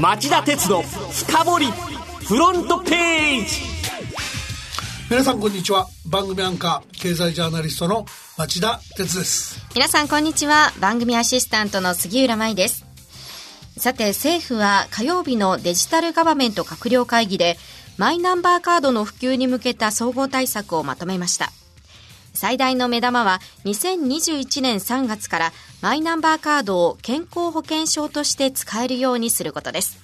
町田鉄道深掘りフロントページ。皆さんこんにちは。番組アンカー経済ジャーナリストの町田鉄です。皆さんこんにちは。番組アシスタントの杉浦舞です。さて政府は火曜日のデジタルガバメント閣僚会議でマイナンバーカードの普及に向けた総合対策をまとめました最大の目玉は2021年3月からマイナンバーカードを健康保険証として使えるようにすることです。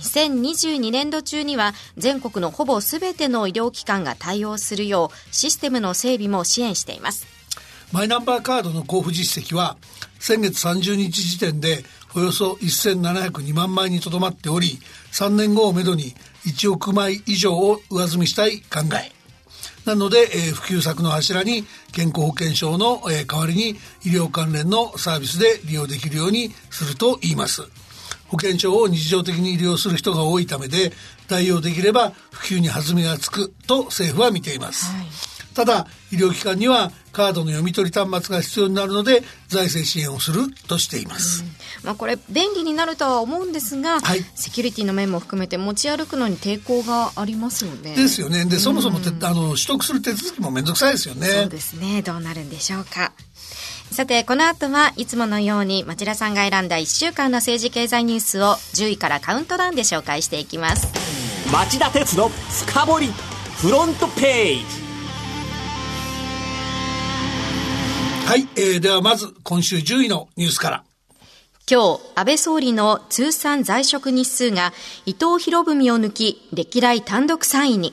2022年度中には全国のほぼ全ての医療機関が対応するようシステムの整備も支援しています。マイナンバーカードの交付実績は先月30日時点でおよそ1702万枚にとどまっており3年後をめどに1億枚以上を上積みしたい考え。なので、えー、普及策の柱に健康保険証の、えー、代わりに医療関連のサービスで利用できるようにすると言います。保険証を日常的に利用する人が多いためで代用できれば普及に弾みがつくと政府は見ています。はいただ医療機関にはカードの読み取り端末が必要になるので財政支援をするとしています、まあ、これ便利になるとは思うんですが、はい、セキュリティの面も含めて持ち歩くのに抵抗がありますよね。ですよね。でそもそもて、あの取得する手続きも面倒くさいですよね。そうですね。どうなるんでしょうか。さて、この後はいつものように町田さんが選んだ1週間の政治経済ニュースを10位からカウントダウンで紹介していきます。町田鉄の深フロントページはい、えー、ではまず今週10位のニュースから。今日、安倍総理の通算在職日数が伊藤博文を抜き、歴代単独3位に。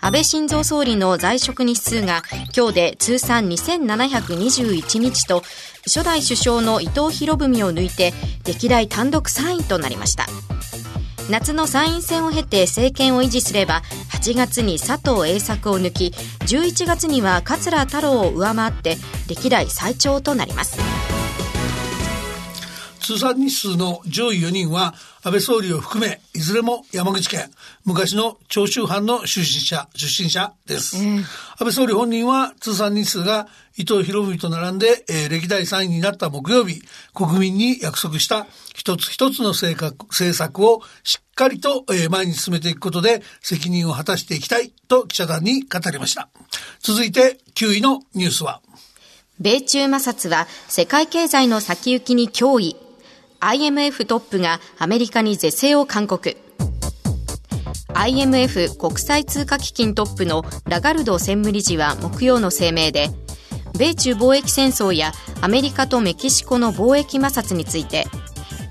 安倍晋三総理の在職日数が今日で通算2721日と初代首相の伊藤博文を抜いて歴代単独3位となりました夏の参院選を経て政権を維持すれば8月に佐藤栄作を抜き11月には桂太郎を上回って歴代最長となります。通算日数の上位4人は安倍総理を含めいずれも山口県昔の長州藩の出身者出身者です、安倍総理本人は通算日数が伊藤博文と並んで、えー、歴代3位になった木曜日国民に約束した一つ一つの政策をしっかりと、えー、前に進めていくことで責任を果たしていきたいと記者団に語りました。続いて9位のニュースは。米中摩擦は世界経済の先行きに脅威 IMF トップがアメリカに是正を勧告。IMF 国際通貨基金トップのラガルド専務理事は木曜の声明で米中貿易戦争やアメリカとメキシコの貿易摩擦について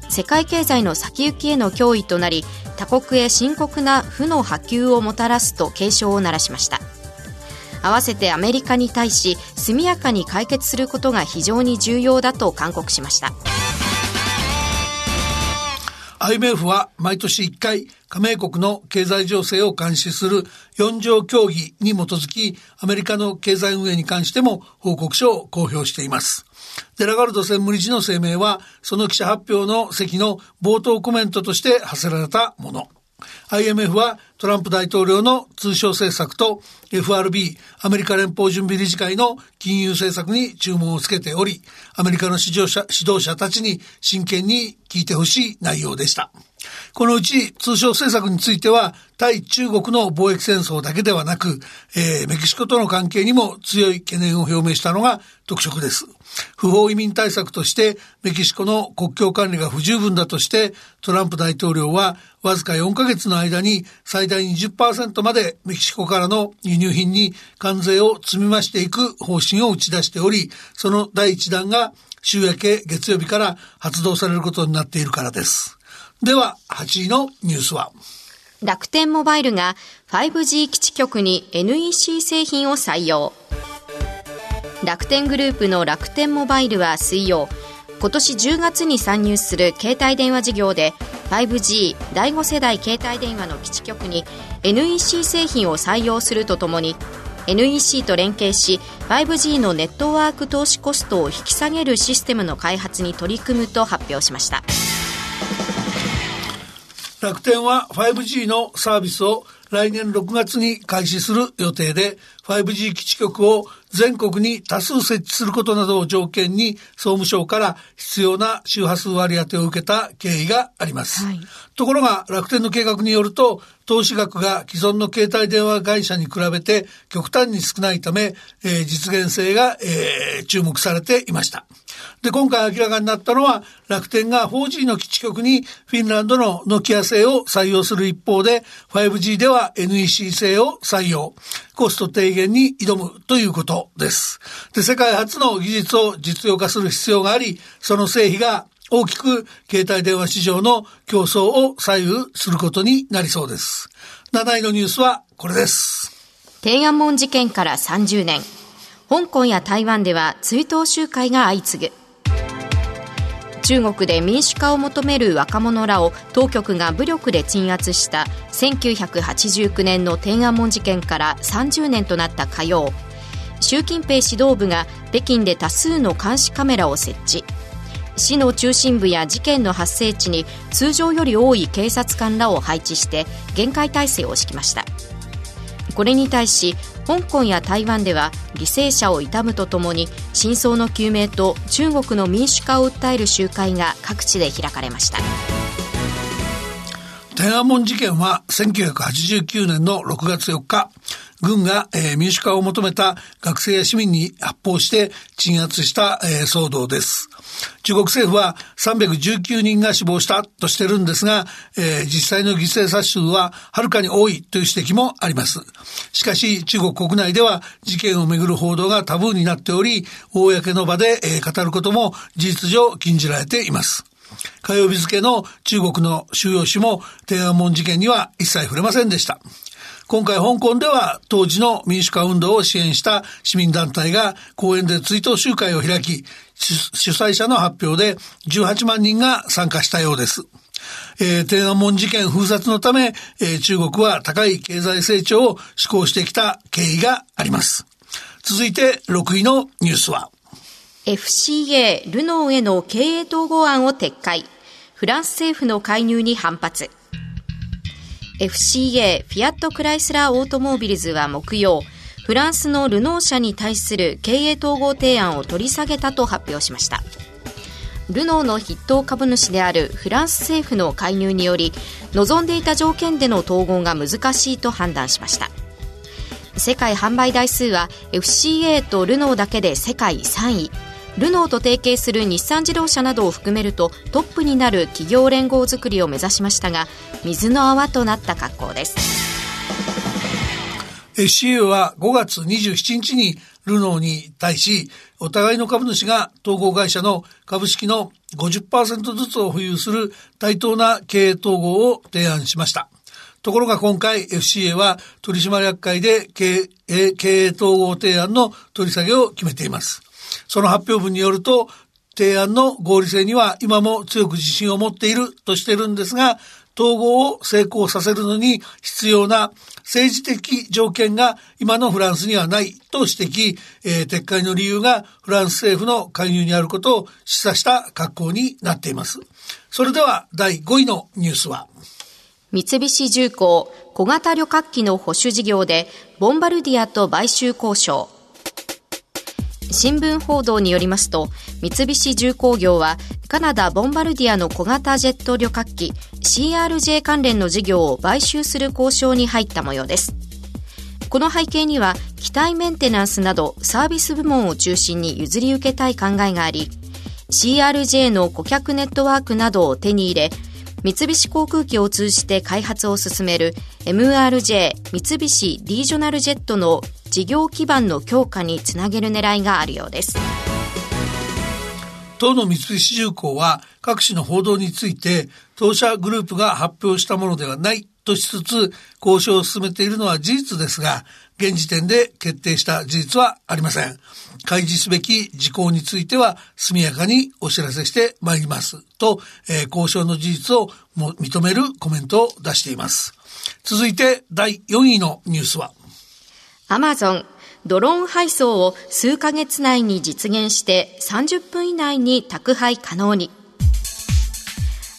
世界経済の先行きへの脅威となり他国へ深刻な負の波及をもたらすと警鐘を鳴らしました。合わせてアメリカに対し速やかに解決することが非常に重要だと勧告しました。IMF は毎年1回加盟国の経済情勢を監視する4条協議に基づきアメリカの経済運営に関しても報告書を公表しています。デラガルド専務理事の声明はその記者発表の席の冒頭コメントとして発せられたもの。IMF はトランプ大統領の通商政策と FRB アメリカ連邦準備理事会の金融政策に注文をつけておりアメリカの指導者指導者たちに真剣に聞いてほしい内容でした。このうち通商政策については対中国の貿易戦争だけではなく、えー、メキシコとの関係にも強い懸念を表明したのが特色です。不法移民対策としてメキシコの国境管理が不十分だとしてトランプ大統領はわずか4ヶ月の間に最大20%までメキシコからの輸入品に関税を積み増していく方針を打ち出しており、その第一弾が週明け月曜日から発動されることになっているからです。では、8位のニュースは？楽天モバイルが 5G 基地局に NEC 製品を採用。楽天グループの楽天モバイルは水曜、今年10月に参入する携帯電話事業で 5G 第5世代携帯電話の基地局に NEC 製品を採用するとともに NEC と連携し 5G のネットワーク投資コストを引き下げるシステムの開発に取り組むと発表しました楽天は 5G のサービスを来年6月に開始する予定で 5G 基地局を全国に多数設置することなどを条件に総務省から必要な周波数割り当てを受けた経緯があります。はい、ところが楽天の計画によると投資額が既存の携帯電話会社に比べて極端に少ないため、えー、実現性が、えー、注目されていました。で、今回明らかになったのは、楽天が 4G の基地局にフィンランドのノキア製を採用する一方で、5G では NEC 製を採用。コスト低減に挑むということです。で、世界初の技術を実用化する必要があり、その製品が大きく携帯電話市場の競争を左右することになりそうです。7位のニュースはこれです。天安門事件から30年。香港や台湾では追悼集会が相次ぐ。中国で民主化を求める若者らを当局が武力で鎮圧した1989年の天安門事件から30年となった火曜。習近平指導部が北京で多数の監視カメラを設置。市の中心部や事件の発生地に通常より多い警察官らを配置して厳戒態勢を敷きました。これに対し香港や台湾では犠牲者を悼むとともに真相の究明と中国の民主化を訴える集会が各地で開かれました。天安門事件は1989年の6月4日軍が、えー、民主化を求めた学生や市民に発砲して鎮圧した、えー、騒動です。中国政府は319人が死亡したとしてるんですが、えー、実際の犠牲者数ははるかに多いという指摘もあります。しかし中国国内では事件をめぐる報道がタブーになっており、公の場で、えー、語ることも事実上禁じられています。火曜日付の中国の収容紙も天安門事件には一切触れませんでした。今回香港では当時の民主化運動を支援した市民団体が公園で追悼集会を開き、主催者の発表で18万人が参加したようです。えー、天安門事件封殺のため、えー、中国は高い経済成長を志向してきた経緯があります。続いて6位のニュースは FCA ルノーへの経営統合案を撤回。フランス政府の介入に反発。FCA フィアットクライスラーオートモービルズは木曜、フランスのルノー社に対する経営統合提案を取り下げたと発表しました。ルノーの筆頭株主であるフランス政府の介入により、望んでいた条件での統合が難しいと判断しました。世界販売台数は FCA とルノーだけで世界3位。ルノーと提携する日産自動車などを含めるとトップになる企業連合づくりを目指しましたが水の泡となった格好です FCA は5月27日にルノーに対しお互いの株主が統合会社の株式の50%ずつを保有する対等な経営統合を提案しました。ところが今回 FCA は取締役会で経営経営統合提案の取り下げを決めています。その発表文によると、提案の合理性には今も強く自信を持っているとしてるんですが、統合を成功させるのに必要な政治的条件が今のフランスにはないと指摘、えー、撤回の理由がフランス政府の介入にあることを示唆した格好になっています。それでは第5位のニュースは。三菱重工小型旅客機の保守事業でボンバルディアと買収交渉。新聞報道によりますと三菱重工業はカナダ・ボンバルディアの小型ジェット旅客機 CRJ 関連の事業を買収する交渉に入った模様です。この背景には機体メンテナンスなどサービス部門を中心に譲り受けたい考えがあり CRJ の顧客ネットワークなどを手に入れ三菱航空機を通じて開発を進める MRJ 三菱リージョナルジェットの事業基盤の強化につなげる狙いがあるようです。当の三菱重工は各種の報道について当社グループが発表したものではないとしつつ交渉を進めているのは事実ですが現時点で決定した事実はありません。開示すべき事項については速やかにお知らせしてまいりますと、えー、交渉の事実をも認めるコメントを出しています。続いて第4位のニュースはアマゾンドローン配送を数ヶ月内に実現して30分以内に宅配可能に。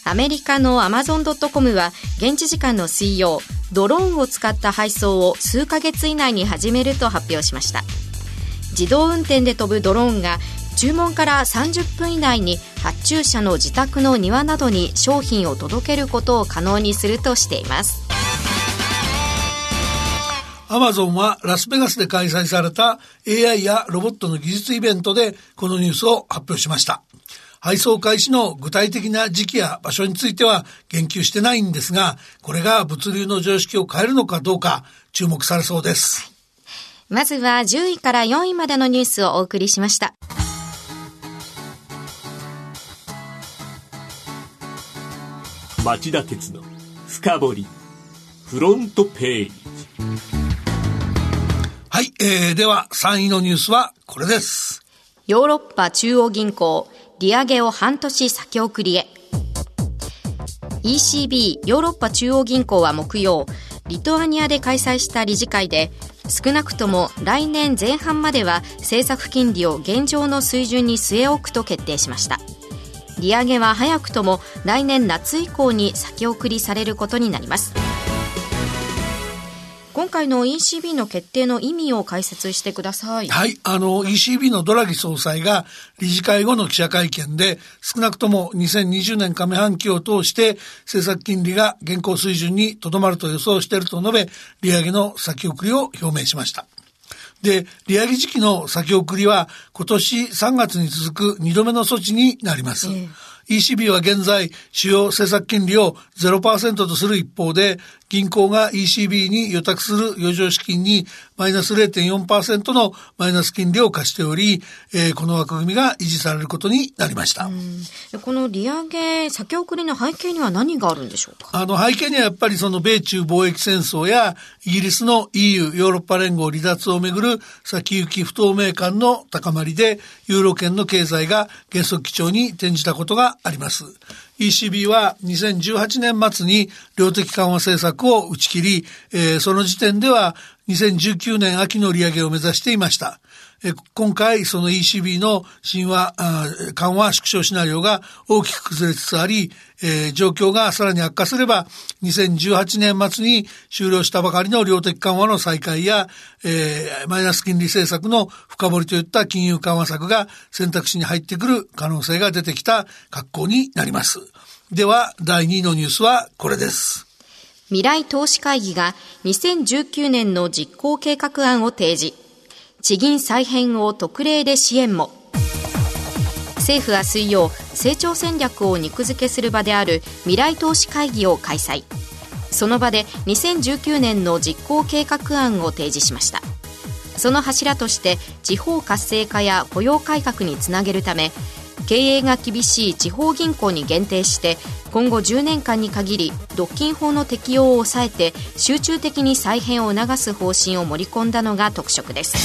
アメリカのアマゾン・ドット・コムは現地時間の水曜、ドローンを使った配送を数ヶ月以内に始めると発表しました。自動運転で飛ぶドローンが注文から30分以内に発注者の自宅の庭などに商品を届けることを可能にするとしていますアマゾンはラスベガスで開催された AI やロボットの技術イベントでこのニュースを発表しました。配送開始の具体的な時期や場所については言及してないんですが、これが物流の常識を変えるのかどうか注目されそうです。まずは10位から4位までのニュースをお送りしました。町田鉄の深掘りフロントページはい、えー、では3位のニュースはこれです。ヨーロッパ中央銀行利上げを半年先送りへ。ECB ヨーロッパ中央銀行は木曜リトアニアで開催した理事会で少なくとも来年前半までは政策金利を現状の水準に据え置くと決定しました。利上げは早くとも来年夏以降に先送りされることになります。今回の ECB の決定の意味を解説してください。はい。あの、ECB のドラギ総裁が理事会後の記者会見で、少なくとも2020年上半期を通して政策金利が現行水準にとどまると予想していると述べ、利上げの先送りを表明しました。で、利上げ時期の先送りは今年3月に続く2度目の措置になります。えー ECB は現在、主要政策金利を0%とする一方で、銀行が ECB に予託する余剰資金にマイナス0.4%のマイナス金利を貸しており、えー、この枠組みが維持されることになりました。この利上げ先送りの背景には何があるんでしょうか？あの背景にはやっぱりその米中貿易戦争やイギリスの EU ヨーロッパ連合離脱をめぐる先行き不透明感の高まりでユーロ圏の経済が減速基調に転じたことがあります。ECB は2018年末に量的緩和政策を打ち切り、えー、その時点では2019年秋の利上げを目指していました。え今回、その ECB の神話、緩和縮小シナリオが大きく崩れつつあり、えー、状況がさらに悪化すれば、2018年末に終了したばかりの量的緩和の再開や、えー、マイナス金利政策の深掘りといった金融緩和策が選択肢に入ってくる可能性が出てきた格好になります。では、第2のニュースはこれです。未来投資会議が2019年の実行計画案を提示。地銀再編を特例で支援も。政府は水曜成長戦略を肉付けする場である未来投資会議を開催。その場で2019年の実行計画案を提示しました。その柱として地方活性化や雇用改革につなげるため経営が厳しい地方銀行に限定して今後10年間に限り独禁法の適用を抑えて集中的に再編を促す方針を盛り込んだのが特色です。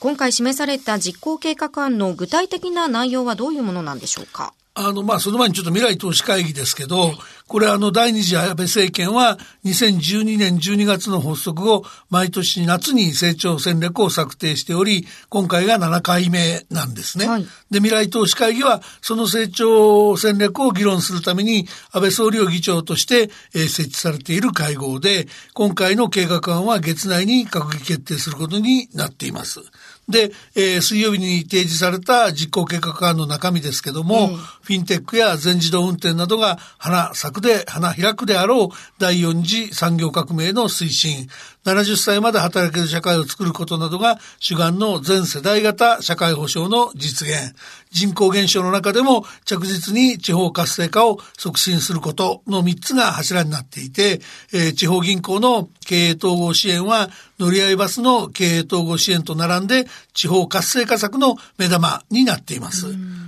今回示された実行計画案の具体的な内容はどういうものなんでしょうか？あの、まあ、その前にちょっと未来投資会議ですけど、これあの、第二次安倍政権は2012年12月の発足後、毎年夏に成長戦略を策定しており、今回が7回目なんですね。はい、で、未来投資会議は、その成長戦略を議論するために、安倍総理を議長として、えー、設置されている会合で、今回の計画案は月内に閣議決定することになっています。で、えー、水曜日に提示された実行計画案の中身ですけども、うん、フィンテックや全自動運転などが花咲くで、花開くであろう第4次産業革命の推進、70歳まで働ける社会を作ることなどが主眼の全世代型社会保障の実現、人口減少の中でも着実に地方活性化を促進することの3つが柱になっていて、えー、地方銀行の経営統合支援は乗り合いバスの経営統合支援と並んで地方活性化策の目玉になっています。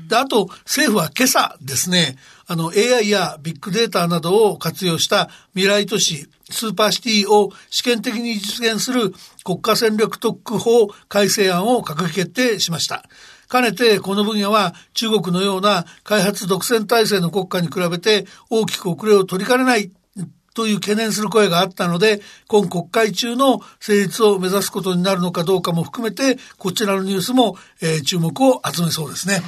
で、あと政府は今朝ですね、あの AI やビッグデータなどを活用した未来都市スーパーシティを試験的に実現する国家戦略特区法改正案を閣議決定しました。かねてこの分野は中国のような開発独裁体制の国家に比べて大きく遅れを取りかねないという懸念する声があったので、今国会中の成立を目指すことになるのかどうかも含めて、こちらのニュースも、えー、注目を集めそうですね。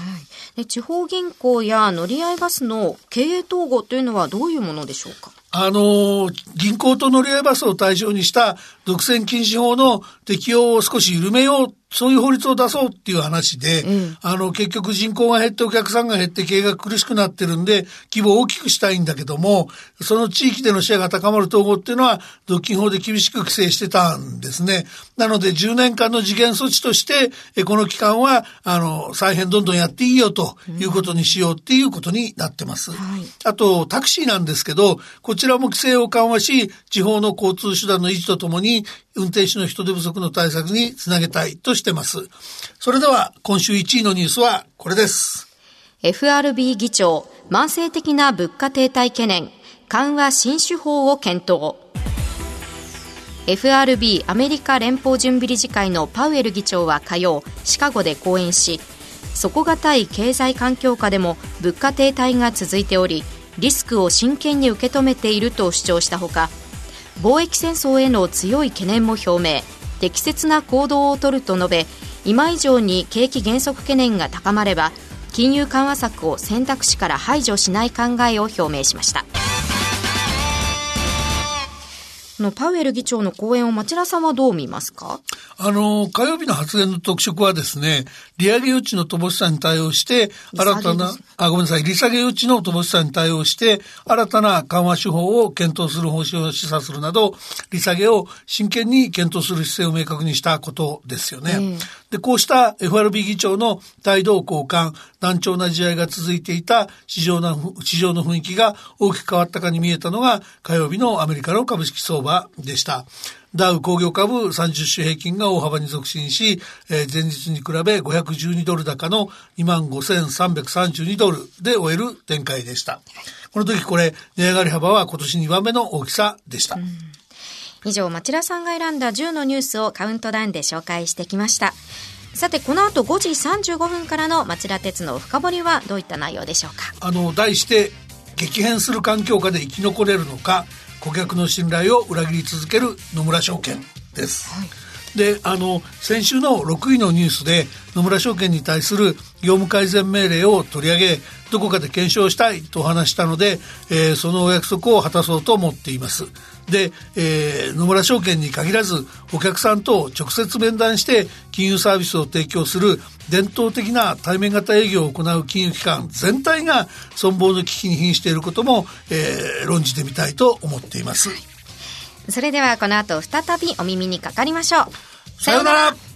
で地方銀行や乗り合いバスの経営統合というのはどういうものでしょうか？あの、銀行と乗り合いバスを対象にした独占禁止法の適用を少し緩めようそういう法律を出そうっていう話で、うん、あの、結局人口が減ってお客さんが減って経営が苦しくなってるんで、規模を大きくしたいんだけども、その地域でのシェアが高まる統合っていうのは、独禁法で厳しく規制してたんですね。なので、10年間の次元措置として、この期間は、あの、再編どんどんやっていいよということにしようっていうことになってます。うんはい、あと、タクシーなんですけど、こちちらも規制を緩和し、地方の交通手段の維持とともに、運転手の人手不足の対策につなげたいとしてます。それでは今週1位のニュースはこれです。FRB 議長、慢性的な物価停滞懸念、緩和新手法を検討。FRB アメリカ連邦準備理事会のパウエル議長は火曜、シカゴで講演し、底堅い経済環境下でも物価停滞が続いており、リスクを真剣に受け止めていると主張したほか、貿易戦争への強い懸念も表明適切な行動をとると述べ今以上に景気減速懸念が高まれば金融緩和策を選択肢から排除しない考えを表明しました。のパウエル議長の講演を町田さんはどう見ますか？あの、火曜日の発言の特色はですね、利上げ余地の乏しさに対応して、新たな、あ、ごめんなさい、利下げ余地の乏しさに対応して、新たな緩和手法を検討する方針を示唆するなど、利下げを真剣に検討する姿勢を明確にしたことですよね。うん、で、こうした FRB 議長の態度交換、難聴な試合が続いていた市場の、市場の雰囲気が大きく変わったかに見えたのが、火曜日のアメリカの株式相場でした。ダウ工業株30種平均が大幅に続伸し、えー、前日に比べ512ドル高の25,332ドルで終える展開でした。この時これ、値上がり幅は今年2番目の大きさでした。以上、町田さんが選んだ10のニュースをカウントダウンで紹介してきました。さてこの後5時35分からの町田鉄の深掘りはどういった内容でしょうか？あの題して激変する環境下で生き残れるのか顧客の信頼を裏切り続ける野村証券です。はいであの先週の6位のニュースで野村証券に対する業務改善命令を取り上げどこかで検証したいと話したので、えー、そのお約束を果たそうと思っています。で、えー、野村証券に限らずお客さんと直接面談して金融サービスを提供する伝統的な対面型営業を行う金融機関全体が存亡の危機に瀕していることも、えー、論じてみたいと思っています。それではこの後再びお耳にかかりましょう。さようなら